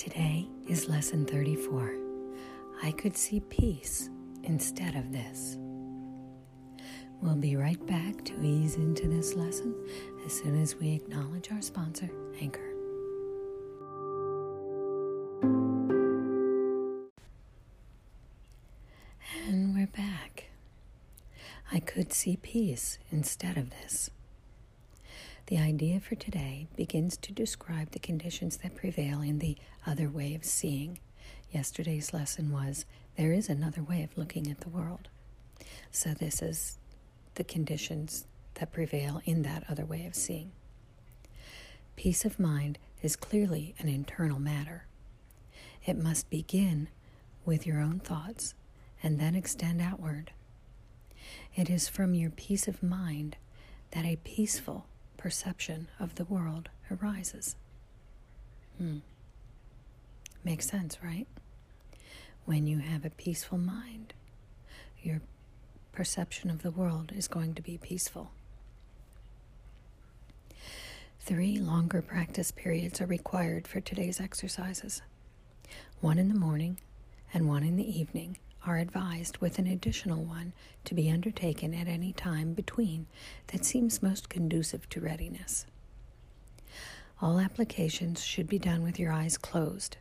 Today is lesson 34. I could see peace instead of this. We'll be right back to ease into this lesson as soon as we acknowledge our sponsor, Anchor. And we're back. I could see peace instead of this. The idea for today begins to describe the conditions that prevail in the other way of seeing. Yesterday's lesson was there is another way of looking at the world. So, this is the conditions that prevail in that other way of seeing. Peace of mind is clearly an internal matter. It must begin with your own thoughts and then extend outward. It is from your peace of mind that a peaceful perception of the world arises. Hmm. Makes sense, right? When you have a peaceful mind, your perception of the world is going to be peaceful. Three longer practice periods are required for today's exercises one in the morning and one in the evening are advised with an additional one to be undertaken at any time between that seems most conducive to readiness. All applications should be done with your eyes closed.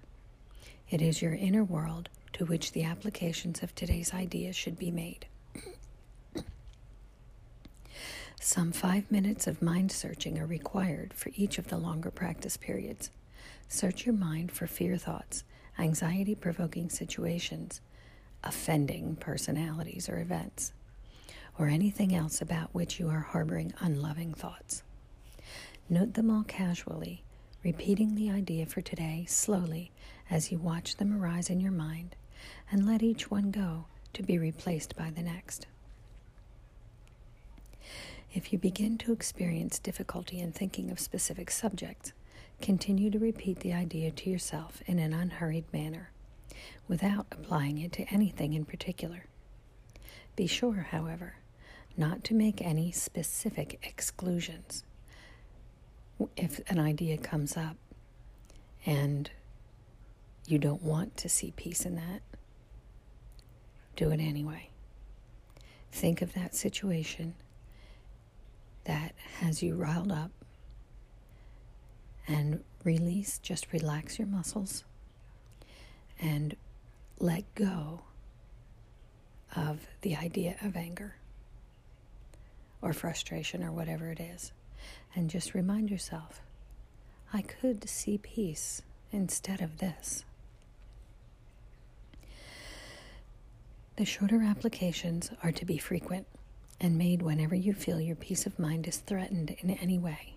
It is your inner world to which the applications of today's ideas should be made. Some five minutes of mind searching are required for each of the longer practice periods. Search your mind for fear thoughts, anxiety provoking situations, offending personalities or events, or anything else about which you are harboring unloving thoughts. Note them all casually, repeating the idea for today slowly as you watch them arise in your mind, and let each one go to be replaced by the next. If you begin to experience difficulty in thinking of specific subjects, continue to repeat the idea to yourself in an unhurried manner without applying it to anything in particular. Be sure, however, not to make any specific exclusions. If an idea comes up and you don't want to see peace in that, do it anyway. Think of that situation that has you riled up and release, just relax your muscles and let go of the idea of anger or frustration or whatever it is. And just remind yourself I could see peace instead of this. The shorter applications are to be frequent and made whenever you feel your peace of mind is threatened in any way.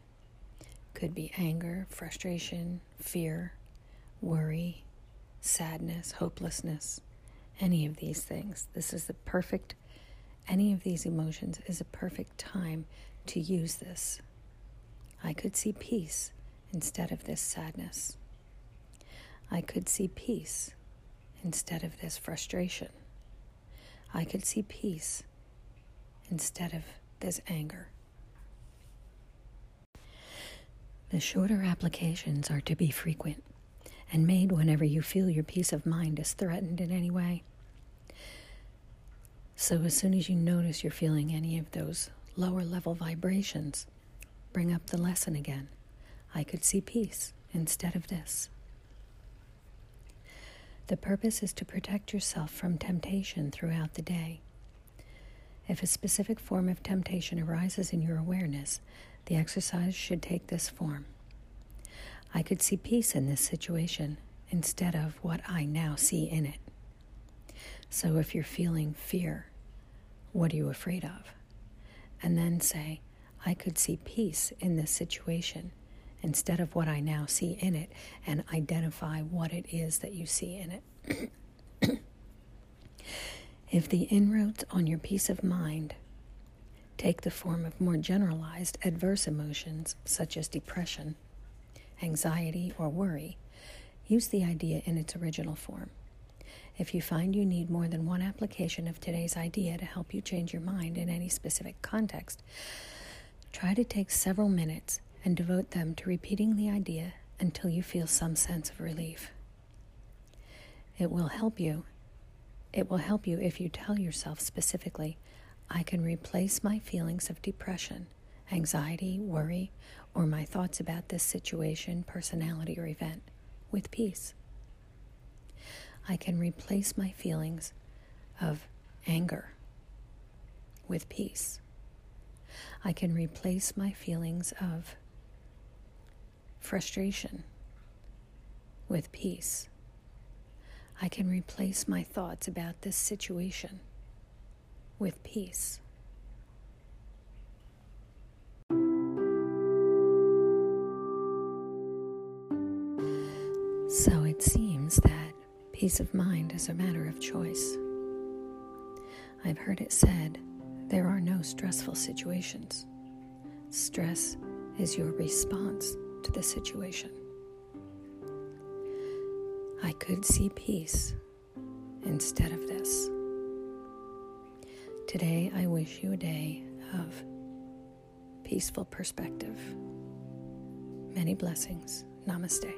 Could be anger, frustration, fear, worry, sadness, hopelessness, any of these things. This is the perfect, any of these emotions is a perfect time to use this. I could see peace instead of this sadness. I could see peace instead of this frustration. I could see peace instead of this anger. The shorter applications are to be frequent and made whenever you feel your peace of mind is threatened in any way. So, as soon as you notice you're feeling any of those lower level vibrations, bring up the lesson again. I could see peace instead of this. The purpose is to protect yourself from temptation throughout the day. If a specific form of temptation arises in your awareness, the exercise should take this form. I could see peace in this situation instead of what I now see in it. So if you're feeling fear, what are you afraid of? And then say, I could see peace in this situation instead of what I now see in it, and identify what it is that you see in it. if the inroads on your peace of mind take the form of more generalized adverse emotions, such as depression, anxiety, or worry, use the idea in its original form. If you find you need more than one application of today's idea to help you change your mind in any specific context, try to take several minutes and devote them to repeating the idea until you feel some sense of relief. It will help you. It will help you if you tell yourself specifically, I can replace my feelings of depression, anxiety, worry, or my thoughts about this situation, personality, or event with peace. I can replace my feelings of anger with peace. I can replace my feelings of frustration with peace. I can replace my thoughts about this situation with peace. So it seems that peace of mind is a matter of choice. I've heard it said there are no stressful situations. Stress is your response to the situation. I could see peace instead of this. Today, I wish you a day of peaceful perspective. Many blessings. Namaste.